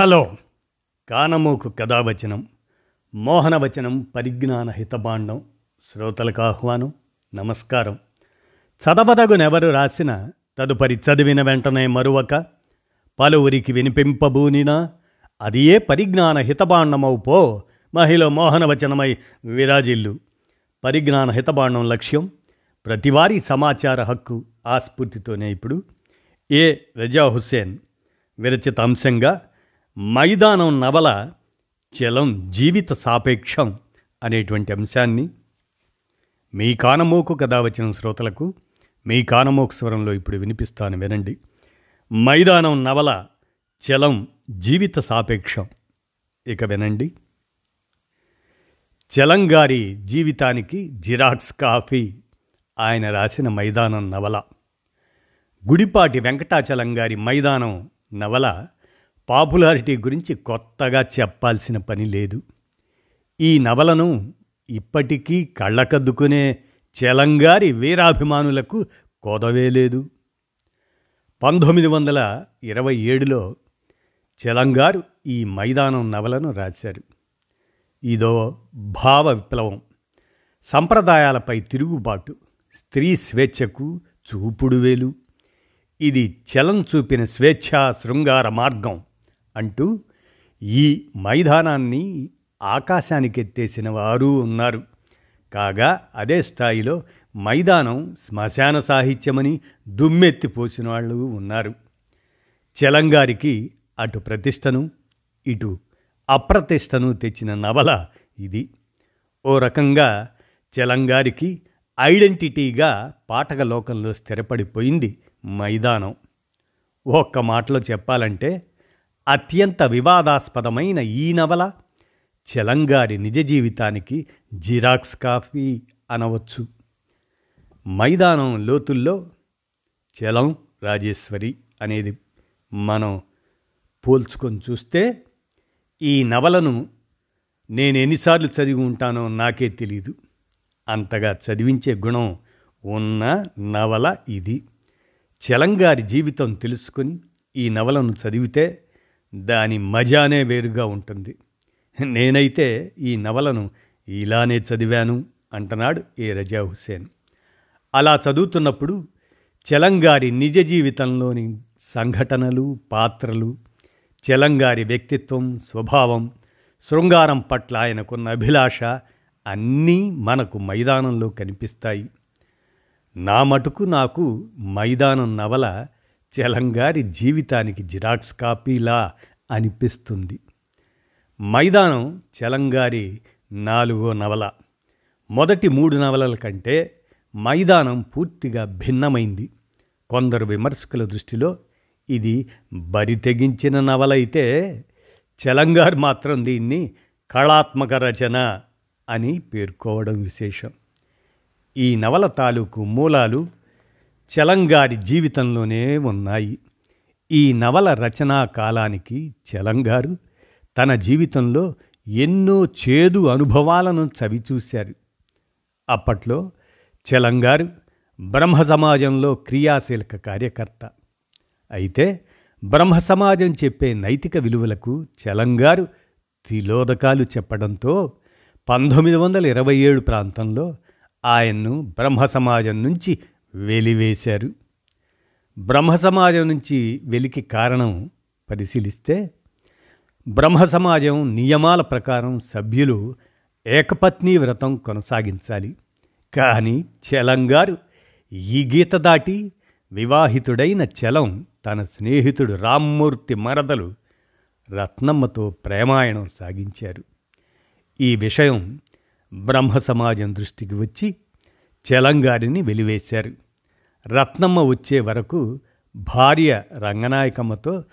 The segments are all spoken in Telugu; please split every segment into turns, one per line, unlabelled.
హలో కానమూకు కథావచనం మోహనవచనం పరిజ్ఞాన హితబాండం శ్రోతలకు ఆహ్వానం నమస్కారం. చదవదగునెవరు రాసిన తదుపరి చదివిన వెంటనే మరువక పలువురికి వినిపింపబూనినా అది ఏ పరిజ్ఞాన హితబాండమవు పో మహిళ మోహనవచనమై విరాజిల్లు. పరిజ్ఞాన హితబాండం లక్ష్యం ప్రతివారీ సమాచార హక్కు ఆస్ఫూర్తితోనే ఇప్పుడు. ఏ. రజా హుస్సేన్ విరచిత అంశంగా మైదానం నవల చలం జీవిత సాపేక్షం అనేటువంటి అంశాన్ని మీ కానమోకు కథ వచ్చిన శ్రోతలకు మీ కానమోకు స్వరంలో ఇప్పుడు వినిపిస్తాను వినండి. మైదానం నవల చలం జీవిత సాపేక్షం. ఇక వినండి. చలంగారి జీవితానికి జిరాక్స్ కాఫీ ఆయన రాసిన మైదానం నవల. గుడిపాటి వెంకటాచలం గారి మైదానం నవల పాపులారిటీ గురించి కొత్తగా చెప్పాల్సిన పని లేదు. ఈ నవలను ఇప్పటికీ కళ్ళకద్దుకునే చెలంగారి వీరాభిమానులకు కొదవే లేదు. పంతొమ్మిది వందల ఇరవై ఏడులో చెలంగారు ఈ మైదానం నవలను రాశారు. ఇదో భావ విప్లవం. సంప్రదాయాలపై తిరుగుబాటు స్త్రీ స్వేచ్ఛకు చూపుడు వేలు. ఇది చలం చూపిన స్వేచ్ఛా శృంగార మార్గం. అంటూ ఈ మైదానాన్ని ఆకాశానికెత్తేసిన వారు ఉన్నారు. కాగా అదే స్థాయిలో మైదానం శ్మశాన సాహిత్యమని దుమ్మెత్తిపోసిన వాళ్ళు ఉన్నారు. చెలంగారికి అటు ప్రతిష్టను ఇటు అప్రతిష్టను తెచ్చిన నవల ఇది. ఓ రకంగా చెలంగారికి ఐడెంటిటీగా పాఠక లోకంలో స్థిరపడిపోయింది మైదానం. ఒక్క మాటలో చెప్పాలంటే అత్యంత వివాదాస్పదమైన ఈ నవల చెలంగారి నిజ జీవితానికి జిరాక్స్ కాఫీ అనవచ్చు. మైదానం లోతుల్లో చలం రాజేశ్వరి అనేది మనం పోల్చుకొని చూస్తే ఈ నవలను నేను ఎన్నిసార్లు చదివి ఉంటానో నాకే తెలియదు అంతగా చదివించే గుణం ఉన్న నవల ఇది. చలంగారి జీవితం తెలుసుకొని ఈ నవలను చదివితే దాని మజానే వేరుగా ఉంటుంది. నేనైతే ఈ నవలను ఇలానే చదివాను అంటున్నాడు ఏ రజా హుసేన్ అలా చదువుతున్నప్పుడు చెలంగారి నిజ జీవితంలోని సంఘటనలు పాత్రలు చెలంగారి వ్యక్తిత్వం స్వభావం శృంగారం పట్ల ఆయనకున్న అభిలాష అన్నీ మనకు మైదానంలో కనిపిస్తాయి. నా మటుకు నాకు మైదానం నవల చలంగారి జీవితానికి జిరాక్స్ కాపీలా అనిపిస్తుంది. మైదానం చలంగారి నాలుగో నవల. మొదటి మూడు నవలల కంటే మైదానం పూర్తిగా భిన్నమైంది. కొందరు విమర్శకుల దృష్టిలో ఇది బరి తెగించిన నవలైతే చలంగారు మాత్రం దీన్ని కళాత్మక రచన అని పేర్కోవడం విశేషం. ఈ నవల తాలూకు మూలాలు చలంగారి జీవితంలోనే ఉన్నాయి. ఈ నవల రచనా కాలానికి చలంగారు తన జీవితంలో ఎన్నో చేదు అనుభవాలను చవిచూశారు. అప్పట్లో చలంగారు బ్రహ్మ సమాజంలో క్రియాశీలక కార్యకర్త. అయితే బ్రహ్మ సమాజం చెప్పే నైతిక విలువలకు చలంగారు తిలోదకాలు చెప్పడంతో పంతొమ్మిది వందల ఇరవై ఏడు ప్రాంతంలో ఆయన్ను బ్రహ్మ సమాజం నుంచి వెలివేశారు. బ్రహ్మ సమాజం నుంచి వెలికి కారణం పరిశీలిస్తే బ్రహ్మ సమాజం నియమాల ప్రకారం సభ్యులు ఏకపత్ని వ్రతం కొనసాగించాలి. కానీ చలంగారు ఈ గీత దాటి వివాహితుడైన చలం తన స్నేహితుడు రామ్మూర్తి మరదలు రత్నమ్మతో ప్రేమాయణం సాగించారు. ఈ విషయం బ్రహ్మ సమాజం దృష్టికి వచ్చి చెలంగారిని వెలివేశారు. రత్నమ్మ వచ్చే వరకు భార్య రంగనాయకమ్మతో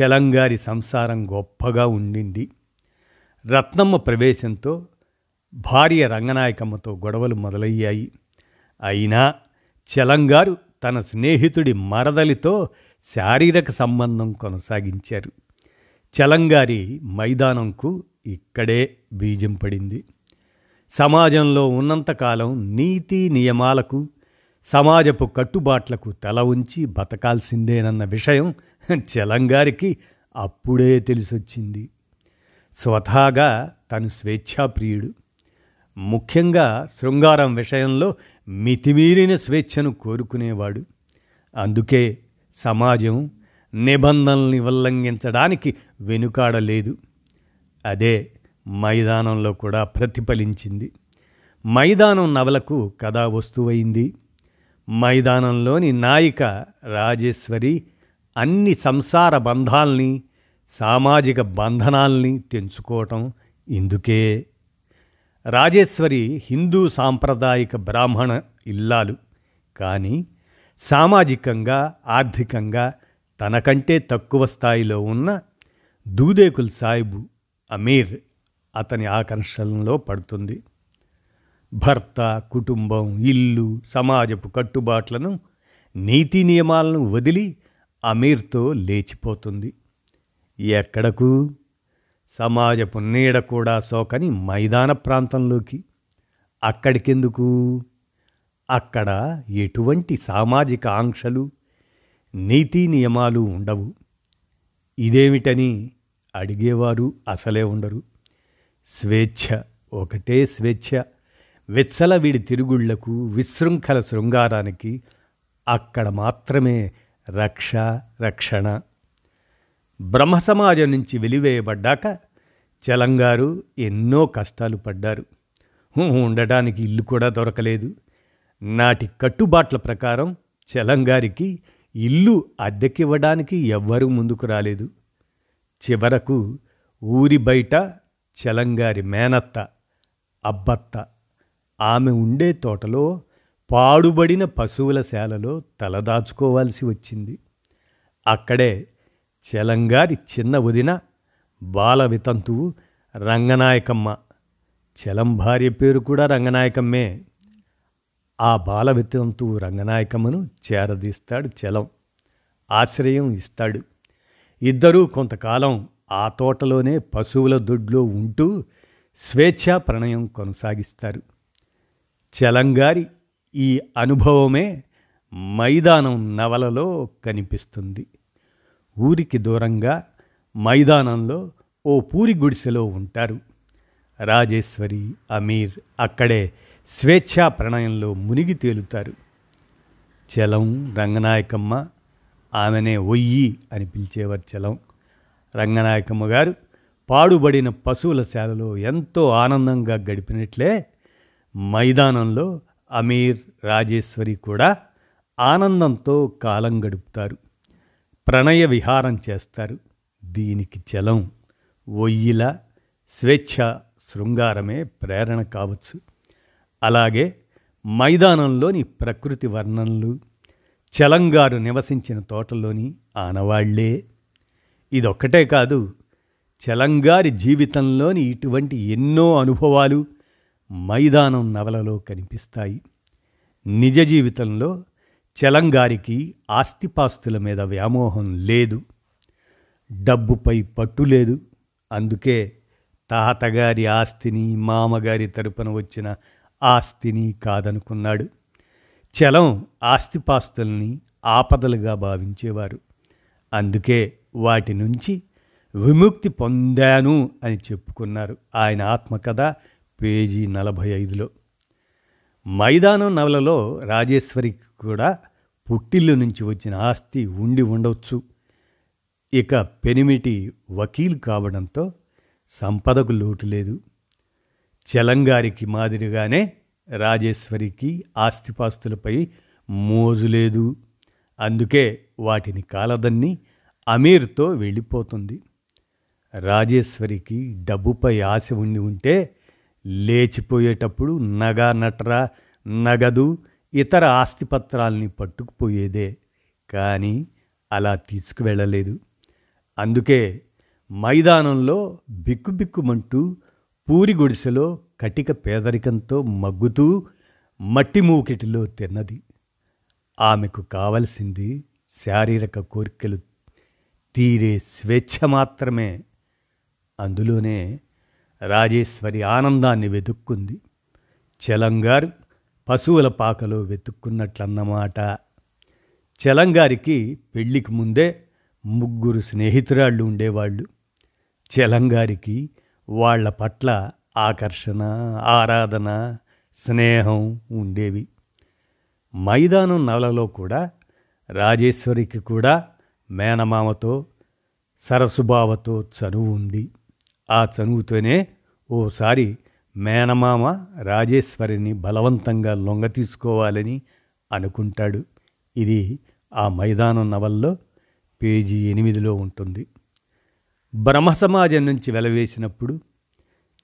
చెలంగారి సంసారం గొప్పగా ఉండింది. రత్నమ్మ ప్రవేశంతో భార్య రంగనాయకమ్మతో గొడవలు మొదలయ్యాయి. అయినా చెలంగారు తన స్నేహితుడి మరదలితో శారీరక సంబంధం కొనసాగించారు. చలంగారి మైదానంకు ఇక్కడే బీజం పడింది. సమాజంలో ఉన్నంతకాలం నీతి నియమాలకు సమాజపు కట్టుబాట్లకు తల ఉంచి బతకాల్సిందేనన్న విషయం చలంగారికి అప్పుడే తెలిసొచ్చింది. స్వతహాగా తను స్వేచ్ఛాప్రియుడు. ముఖ్యంగా శృంగారం విషయంలో మితిమీరిన స్వేచ్ఛను కోరుకునేవాడు. అందుకే సమాజం నిబంధనల్ని ఉల్లంఘించడానికి వెనుకాడలేదు. అదే మైదానంలో కూడా ప్రతిఫలించింది. మైదానం నవలకు కథా వస్తువైంది. మైదానంలోని నాయిక రాజేశ్వరి అన్ని సంసార బంధాల్ని సామాజిక బంధనాల్ని తెంచుకోవటం ఇందుకే. రాజేశ్వరి హిందూ సాంప్రదాయిక బ్రాహ్మణ ఇల్లాలు. కానీ సామాజికంగా ఆర్థికంగా తనకంటే తక్కువ స్థాయిలో ఉన్న దూదేకుల్ సాయిబు అమీర్ అతని ఆకర్షణలో పడుతుంది. భర్త కుటుంబం ఇల్లు సమాజపు కట్టుబాట్లను నీతి నియమాలను వదిలి అమీర్తో లేచిపోతుంది. ఎక్కడకు? సమాజపు నీడ కూడా సోకని మైదాన ప్రాంతంలోకి. అక్కడికెందుకు? అక్కడ ఎటువంటి సామాజిక ఆంక్షలు నీతి నియమాలు ఉండవు. ఇదేమిటని అడిగేవారు అసలే ఉండరు. స్వేచ్ఛ. ఒకటే స్వేచ్ఛ. విచ్చలవిడి తిరుగుళ్ళకు విశృంఖల శృంగారానికి అక్కడ మాత్రమే రక్ష రక్షణ. బ్రహ్మ సమాజం నుంచి వెలివేయబడ్డాక చలంగారు ఎన్నో కష్టాలు పడ్డారు. ఉండటానికి ఇల్లు కూడా దొరకలేదు. నాటి కట్టుబాట్ల ప్రకారం చలంగారికి ఇల్లు అద్దెకివ్వడానికి ఎవ్వరూ ముందుకు రాలేదు. చివరకు ఊరి బయట చలంగారి మేనత్త అబ్బత్త. ఆమె ఉండే తోటలో పాడుబడిన పశువుల శాలలో తలదాచుకోవాల్సి వచ్చింది. అక్కడే చలంగారి చిన్న వదిన బాల వితంతువు రంగనాయకమ్మ. చలం భార్య పేరు కూడా రంగనాయకమ్మే. ఆ బాల వితంతువు రంగనాయకమ్మను చేరదీస్తాడు చలం. ఆశ్రయం ఇస్తాడు. ఇద్దరూ కొంతకాలం ఆ తోటలోనే పశువుల దొడ్లో ఉంటూ స్వేచ్ఛా ప్రణయం కొనసాగిస్తారు. చలంగారి ఈ అనుభవమే మైదానం నవలలో కనిపిస్తుంది. ఊరికి దూరంగా మైదానంలో ఓ పూరి గుడిసెలో ఉంటారు. రాజేశ్వరి అమీర్ అక్కడే స్వేచ్ఛా ప్రణయంలో మునిగి తేలుతారు. చలం రంగనాయకమ్మ ఆమెనే ఒయ్యి అని పిలిచేవారు చలం. రంగనాయకమ్మ గారు పాడుబడిన పశువుల శాలలో ఎంతో ఆనందంగా గడిపినట్లే మైదానంలో అమీర్ రాజేశ్వరి కూడా ఆనందంతో కాలం గడుపుతారు. ప్రణయ విహారం చేస్తారు. దీనికి చలం ఒయ్యిల స్వేచ్ఛ శృంగారమే ప్రేరణ కావచ్చు. అలాగే మైదానంలోని ప్రకృతి వర్ణనలు చలంగారు నివసించిన తోటలోని ఆనవాళ్ళే ఇదొక్కటే కాదు చలంగారి జీవితంలోని ఇటువంటి ఎన్నో అనుభవాలు మైదానం నవలలో కనిపిస్తాయి. నిజ జీవితంలో చలంగారికి ఆస్తిపాస్తుల మీద వ్యామోహం లేదు డబ్బుపై పట్టు లేదు. అందుకే తాతగారి ఆస్తిని మామగారి తరపున వచ్చిన ఆస్తిని కాదనుకున్నాడు. చలం ఆస్తిపాస్తుల్ని ఆపదలుగా భావించేవారు. అందుకే వాటి నుంచి విముక్తి పొందాను అని చెప్పుకున్నారు ఆయన ఆత్మకథ పేజీ నలభై ఐదులో. మైదానం నవలలో రాజేశ్వరికి కూడా పుట్టిల్లు నుంచి వచ్చిన ఆస్తి ఉండి ఉండవచ్చు ఇక పెనిమిటి వకీలు కావడంతో సంపదకు లోటు లేదు. చలంగారికి మాదిరిగానే రాజేశ్వరికి ఆస్తిపాస్తులపై మోజు లేదు. అందుకే వాటిని కాలదన్ని అమీర్తో వెళ్ళిపోతుంది. రాజేశ్వరికి డబ్బుపై ఆశ ఉండి ఉంటే లేచిపోయేటప్పుడు నగ నట్ర నగదు ఇతర ఆస్తిపత్రాల్ని పట్టుకుపోయేదే. కానీ అలా తీసుకువెళ్ళలేదు. అందుకే మైదానంలో బిక్కుబిక్కుమంటూ పూరి గుడిసెలో కటిక పేదరికంతో మగ్గుతూ మట్టి మూకిటిలో తిన్నది. ఆమెకు కావలసింది శారీరక కోరికలు తీరే స్వేచ్ఛ మాత్రమే అందులోనే రాజేశ్వరి ఆనందాన్ని వెతుక్కుంది. చలంగారు పశువుల పాకలో వెతుక్కున్నట్లన్నమాట. చలంగారికి పెళ్ళికి ముందే ముగ్గురు స్నేహితురాళ్ళు ఉండేవాళ్ళు. చెలంగారికి వాళ్ళ పట్ల ఆకర్షణ ఆరాధన స్నేహం ఉండేవి. మైదానం నవలలో కూడా రాజేశ్వరికి కూడా మేనమామతో సరసుబావతో చనువు ఉంది. ఆ చనువుతోనే ఓసారి మేనమామ రాజేశ్వరిని బలవంతంగా లొంగ తీసుకోవాలని అనుకుంటాడు. ఇది ఆ మైదానం నవల్లో పేజీ ఎనిమిదిలో ఉంటుంది. బ్రహ్మ సమాజం నుంచి వెలవేసినప్పుడు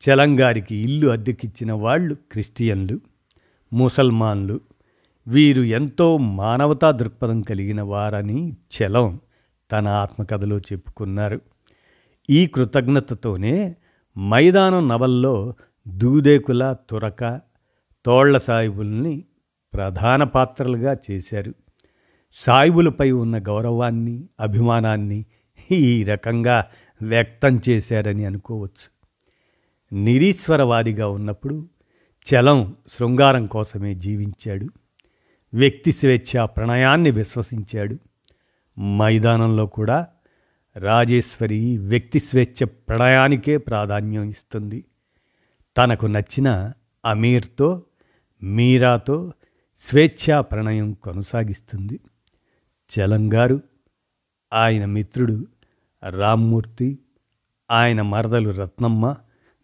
చలంగారికి ఇల్లు అద్దెకిచ్చిన వాళ్ళు క్రిస్టియన్లు ముసల్మాన్లు. వీరు ఎంతో మానవతా దృక్పథం కలిగిన వారని చలం. తన ఆత్మకథలో చెప్పుకున్నారు. ఈ కృతజ్ఞతతోనే మైదానం నవల్లో దూదేకుల తురక తోళ్ళ సాయిబుల్ని ప్రధాన పాత్రలుగా చేశారు. సాయిబులపై ఉన్న గౌరవాన్ని అభిమానాన్ని ఈ రకంగా వ్యక్తం చేశారని అనుకోవచ్చు. నిరీశ్వరవాదిగా ఉన్నప్పుడు చలం శృంగారం కోసమే జీవించాడు. వ్యక్తి స్వేచ్ఛ ప్రణయాన్ని విశ్వసించాడు. మైదానంలో కూడా రాజేశ్వరి వ్యక్తి స్వేచ్ఛ ప్రణయానికే ప్రాధాన్యం ఇస్తుంది. తనకు నచ్చిన అమీర్తో మీరాతో స్వేచ్ఛా ప్రణయం కొనసాగిస్తుంది. చలంగారు ఆయన మిత్రుడు రామ్మూర్తి ఆయన మరదలు రత్నమ్మ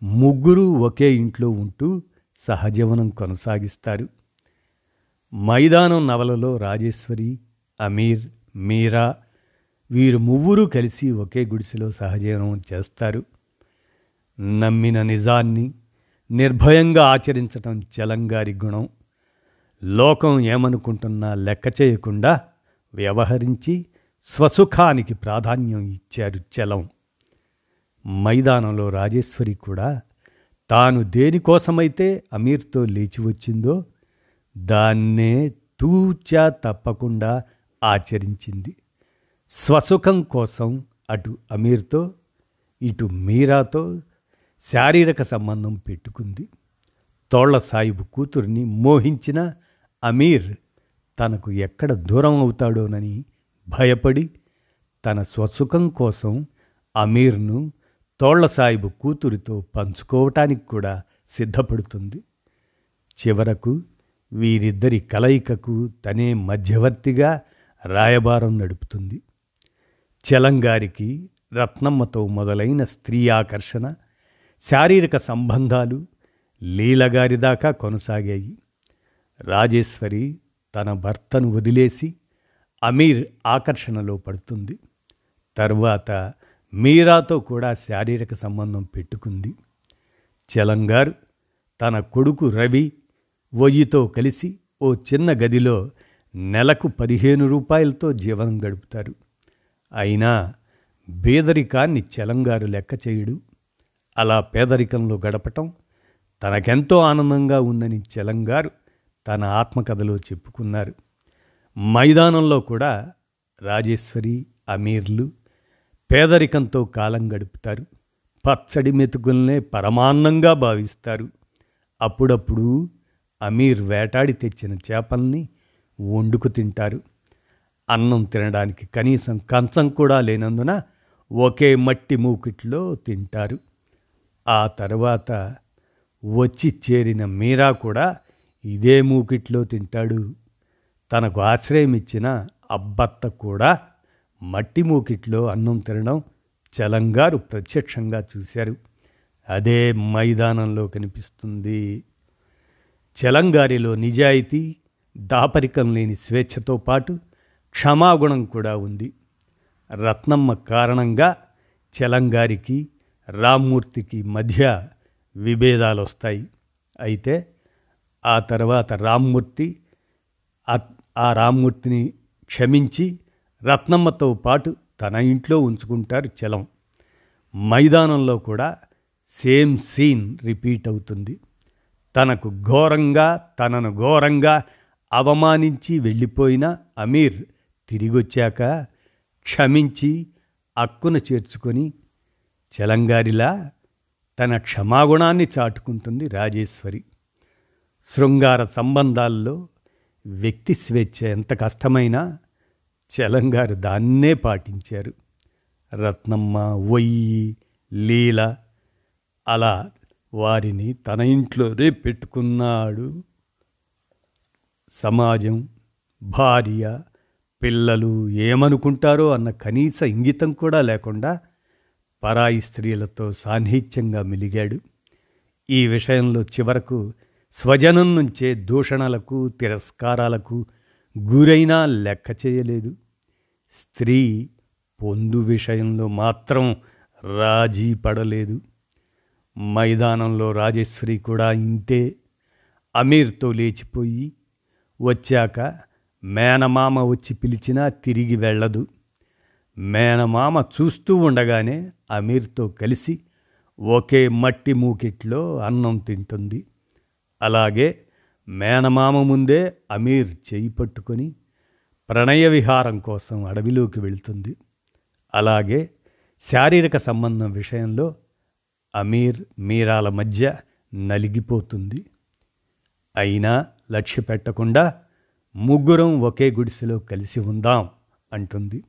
ముగ్గురు ఒకే ఇంట్లో ఉంటూ సహజీవనం కొనసాగిస్తారు. మైదానం నవలలో రాజేశ్వరి అమీర్ మీరా? వీరు ముగ్గురు కలిసి ఒకే గుడిసెలో సహజీవనం చేస్తారు. నమ్మిన నిజాన్ని నిర్భయంగా ఆచరించటం చలంగారి గుణం. లోకం ఏమనుకుంటున్నా లెక్క చేయకుండా వ్యవహరించి స్వసుఖానికి ప్రాధాన్యం ఇచ్చారు చలం. మైదానంలో రాజేశ్వరి కూడా తాను దేనికోసమైతే అమీర్తో లేచి వచ్చిందో దాన్నే తూచా తప్పకుండా ఆచరించింది. స్వసుఖం కోసం అటు అమీర్తో ఇటు మీరాతో శారీరక సంబంధం పెట్టుకుంది. తోళ్ళ సాయిబు కూతుర్ని మోహించిన అమీర్ తనకు ఎక్కడ దూరం అవుతాడోనని భయపడి తన స్వసుఖం కోసం అమీర్ను తోళ్ళ సాయిబు కూతురితో పంచుకోవటానికి కూడా సిద్ధపడుతుంది. చివరకు వీరిద్దరి కలయికకు తనే మధ్యవర్తిగా రాయబారం నడుపుతుంది. చలంగారికి రత్నమ్మతో మొదలైన స్త్రీ ఆకర్షణ శారీరక సంబంధాలు లీలగారి దాకా కొనసాగాయి. రాజేశ్వరి తన భర్తను వదిలేసి అమీర్ ఆకర్షణలో పడుతుంది. తరువాత మీరాతో కూడా శారీరక సంబంధం పెట్టుకుంది. చలంగారు తన కొడుకు రవి ఒయ్యితో కలిసి ఓ చిన్న గదిలో నెలకు పదిహేను రూపాయలతో జీవనం గడుపుతారు. అయినా పేదరికాన్ని చెలంగారు లెక్క చేయడు. అలా పేదరికంలో గడపటం తనకెంతో ఆనందంగా ఉందని చెలంగారు తన ఆత్మకథలో చెప్పుకున్నారు. మైదానంలో కూడా రాజేశ్వరి అమీర్లు పేదరికంతో కాలం గడుపుతారు. పచ్చడి మెతుకుల్నే పరమాన్నంగా భావిస్తారు. అప్పుడప్పుడు అమీర్ వేటాడి తెచ్చిన చేపల్ని వండుకు తింటారు. అన్నం తినడానికి కనీసం కంచం కూడా లేనందున ఒకే మట్టి మూకిట్లో తింటారు. ఆ తర్వాత వచ్చి చేరిన మీరా కూడా ఇదే మూకిట్లో తింటాడు. తనకు ఆశ్రయం ఇచ్చిన అబ్బత్త కూడా మట్టి మూకిట్లో అన్నం తినడం చలంగారు ప్రత్యక్షంగా చూశారు. అదే మైదానంలో కనిపిస్తుంది. చలంగారిలో నిజాయితీ దాపరికం లేని స్వేచ్ఛతో పాటు క్షమాగుణం కూడా ఉంది. రత్నమ్మ కారణంగా చలంగారికి రామ్మూర్తికి మధ్య విభేదాలు వస్తాయి అయితే ఆ తర్వాత రామ్మూర్తి ఆ రామ్మూర్తిని క్షమించి రత్నమ్మతో పాటు తన ఇంట్లో ఉంచుకుంటారు చలం. మైదానంలో కూడా సేమ్ సీన్ రిపీట్ అవుతుంది. తనకు ఘోరంగా తనను ఘోరంగా అవమానించి వెళ్ళిపోయిన అమీర్ తిరిగొచ్చాక క్షమించి అక్కున చేర్చుకొని చలంగారిలా తన క్షమాగుణాన్ని చాటుకుంటుంది రాజేశ్వరి. శృంగార సంబంధాల్లో వ్యక్తి స్వేచ్ఛ ఎంత కష్టమైనా చలంగారు దాన్నే పాటించారు. రత్నమ్మ ఒయ్యి లీల అలా వారిని తన ఇంట్లోనే పెట్టుకున్నాడు. సమాజం భార్య పిల్లలు ఏమనుకుంటారో అన్న కనీస ఇంగితం కూడా లేకుండా పరాయి స్త్రీలతో సాన్నిహిత్యంగా మిలిగాడు. ఈ విషయంలో చివరకు స్వజనం నుంచే దూషణలకు తిరస్కారాలకు గురైనా లెక్క చేయలేదు. స్త్రీ పొందు విషయంలో మాత్రం రాజీ పడలేదు. మైదానంలో రాజశ్రీ కూడా ఇంతే. అమీర్తో లేచిపోయి వచ్చాక మేనమామ వచ్చి పిలిచినా తిరిగి వెళ్ళదు. మేనమామ చూస్తూ ఉండగానే అమీర్తో కలిసి ఒకే మట్టి మూకిట్లో అన్నం తింటుంది. అలాగే మేనమామ ముందే అమీర్ చేయి పట్టుకొని ప్రణయ విహారం కోసం అడవిలోకి వెళ్తుంది. అలాగే శారీరక సంబంధం విషయంలో అమీర్ మీరాల మధ్య నలిగిపోతుంది. అయినా లక్ష్య పెట్టకుండా ముగ్గురం ఒకే గుడిసెలో కలిసి ఉందాం అంటుంది.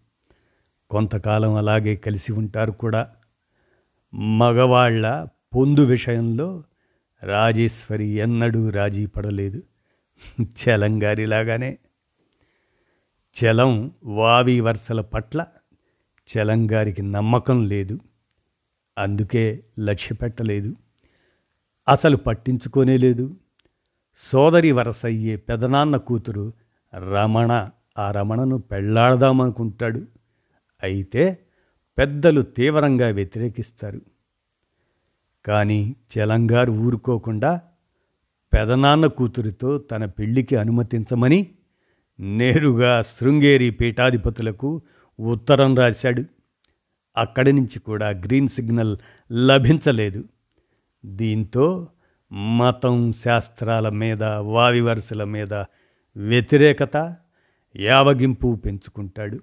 కొంతకాలం అలాగే కలిసి ఉంటారు కూడా. మగవాళ్ళ పొందు విషయంలో రాజేశ్వరి ఎన్నడూ రాజీ పడలేదు. చలంగారిలాగానే చలం వావి వరుసల పట్ల చలంగారికి నమ్మకం లేదు. అందుకే లక్ష్య పెట్టలేదు అసలు పట్టించుకోనే లేదు. సోదరి వరసయ్యే పెదనాన్న కూతురు రమణ ఆ రమణను పెళ్ళాడదామనుకుంటాడు. అయితే పెద్దలు తీవ్రంగా వ్యతిరేకిస్తారు. కానీ చెలంగారు ఊరుకోకుండా పెదనాన్న కూతురితో తన పెళ్ళికి అనుమతించమని నేరుగా శృంగేరి పీఠాధిపతులకు ఉత్తరం రాశాడు. అక్కడి నుంచి కూడా గ్రీన్ సిగ్నల్ లభించలేదు. దీంతో మతం శాస్త్రాల మీద వావి వరుసల మీద వ్యతిరేకత యావగింపు పెంచుకుంటాడు.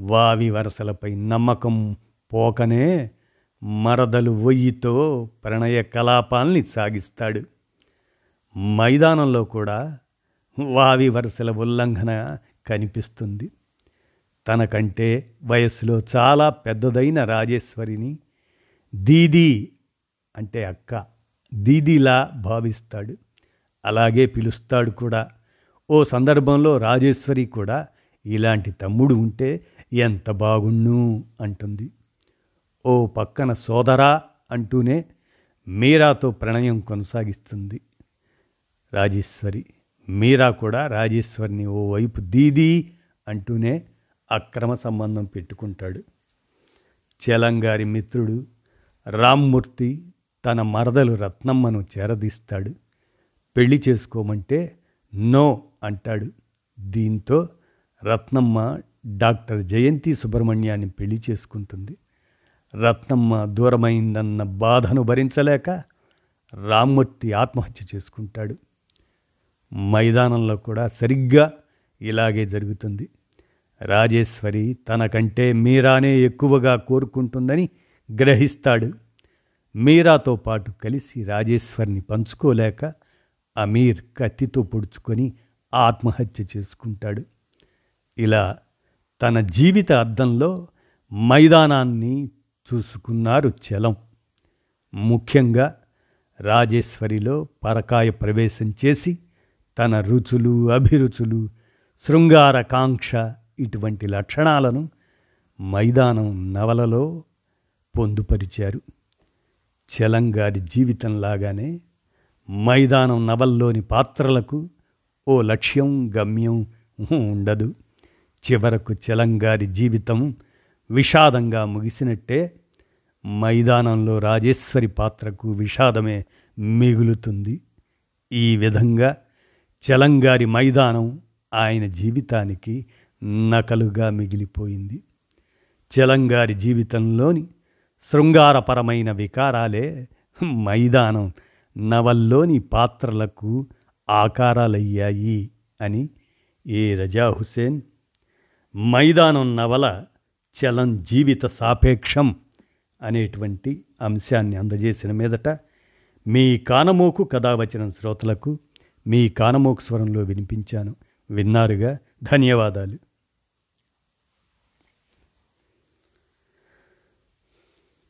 వావి వరసలపై నమ్మకం పోకనే మరదలు వొయ్యితో ప్రణయ కలాపాల్ని సాగిస్తాడు. మైదానంలో కూడా వావి వరుసల ఉల్లంఘన కనిపిస్తుంది. తనకంటే వయస్సులో చాలా పెద్దదైన రాజేశ్వరిని దీదీ అంటే అక్క దీదీలా భావిస్తాడు. అలాగే పిలుస్తాడు కూడా. ఓ సందర్భంలో రాజేశ్వరి కూడా ఇలాంటి తమ్ముడు ఉంటే ఎంత బాగుణ్ణు అంటుంది. ఓ పక్కన సోదరా అంటూనే మీరాతో ప్రణయం కొనసాగిస్తుంది. రాజేశ్వరి మీరా కూడా రాజేశ్వరిని ఓ వైపు దీదీ అంటూనే అక్రమ సంబంధం పెట్టుకుంటాడు. చలంగారి మిత్రుడు రామ్మూర్తి తన మరదలు రత్నమ్మను చేరదీస్తాడు. పెళ్ళి చేసుకోమంటే నో అంటాడు. దీంతో రత్నమ్మ డాక్టర్ జయంతి సుబ్రహ్మణ్యాన్ని పెళ్ళి చేసుకుంటుంది. రత్నమ్మ దూరమైందన్న బాధను భరించలేక రామ్మూర్తి ఆత్మహత్య చేసుకుంటాడు. మైదానంలో కూడా సరిగ్గా ఇలాగే జరుగుతుంది. రాజేశ్వరి తనకంటే మీరానే ఎక్కువగా కోరుకుంటుందని గ్రహిస్తాడు. మీరాతో పాటు కలిసి రాజేశ్వరిని పంచుకోలేక అమీర్ కత్తితో పొడుచుకొని ఆత్మహత్య చేసుకుంటాడు. ఇలా తన జీవిత అర్థంలో మైదానాన్ని చూసుకున్నారు చలం. ముఖ్యంగా రాజేశ్వరిలో పరకాయ ప్రవేశం చేసి తన రుచులు అభిరుచులు శృంగారకాంక్ష ఇటువంటి లక్షణాలను మైదానం నవలలో పొందుపరిచారు. చలంగారి జీవితంలాగానే మైదానం నవల్లోని పాత్రలకు ఓ లక్ష్యం గమ్యం ఉండదు. చివరకు చలంగారి జీవితం విషాదంగా ముగిసినట్టే మైదానంలో రాజేశ్వరి పాత్రకు విషాదమే మిగులుతుంది. ఈ విధంగా చలంగారి మైదానం ఆయన జీవితానికి నకలుగా మిగిలిపోయింది. చలంగారి జీవితంలోని శృంగారపరమైన వికారాలే మైదానం నవల్లోని పాత్రలకు ఆకారాలయ్యాయి అని ఏ రజా హుసేన్. మైదానం నవల చలం జీవిత సాపేక్షం అనేటువంటి అంశాన్ని అందజేసిన మీదట మీ కానమోకు కథావచనం శ్రోతలకు మీ కానమోకు స్వరంలో వినిపించాను. విన్నారుగా? ధన్యవాదాలు.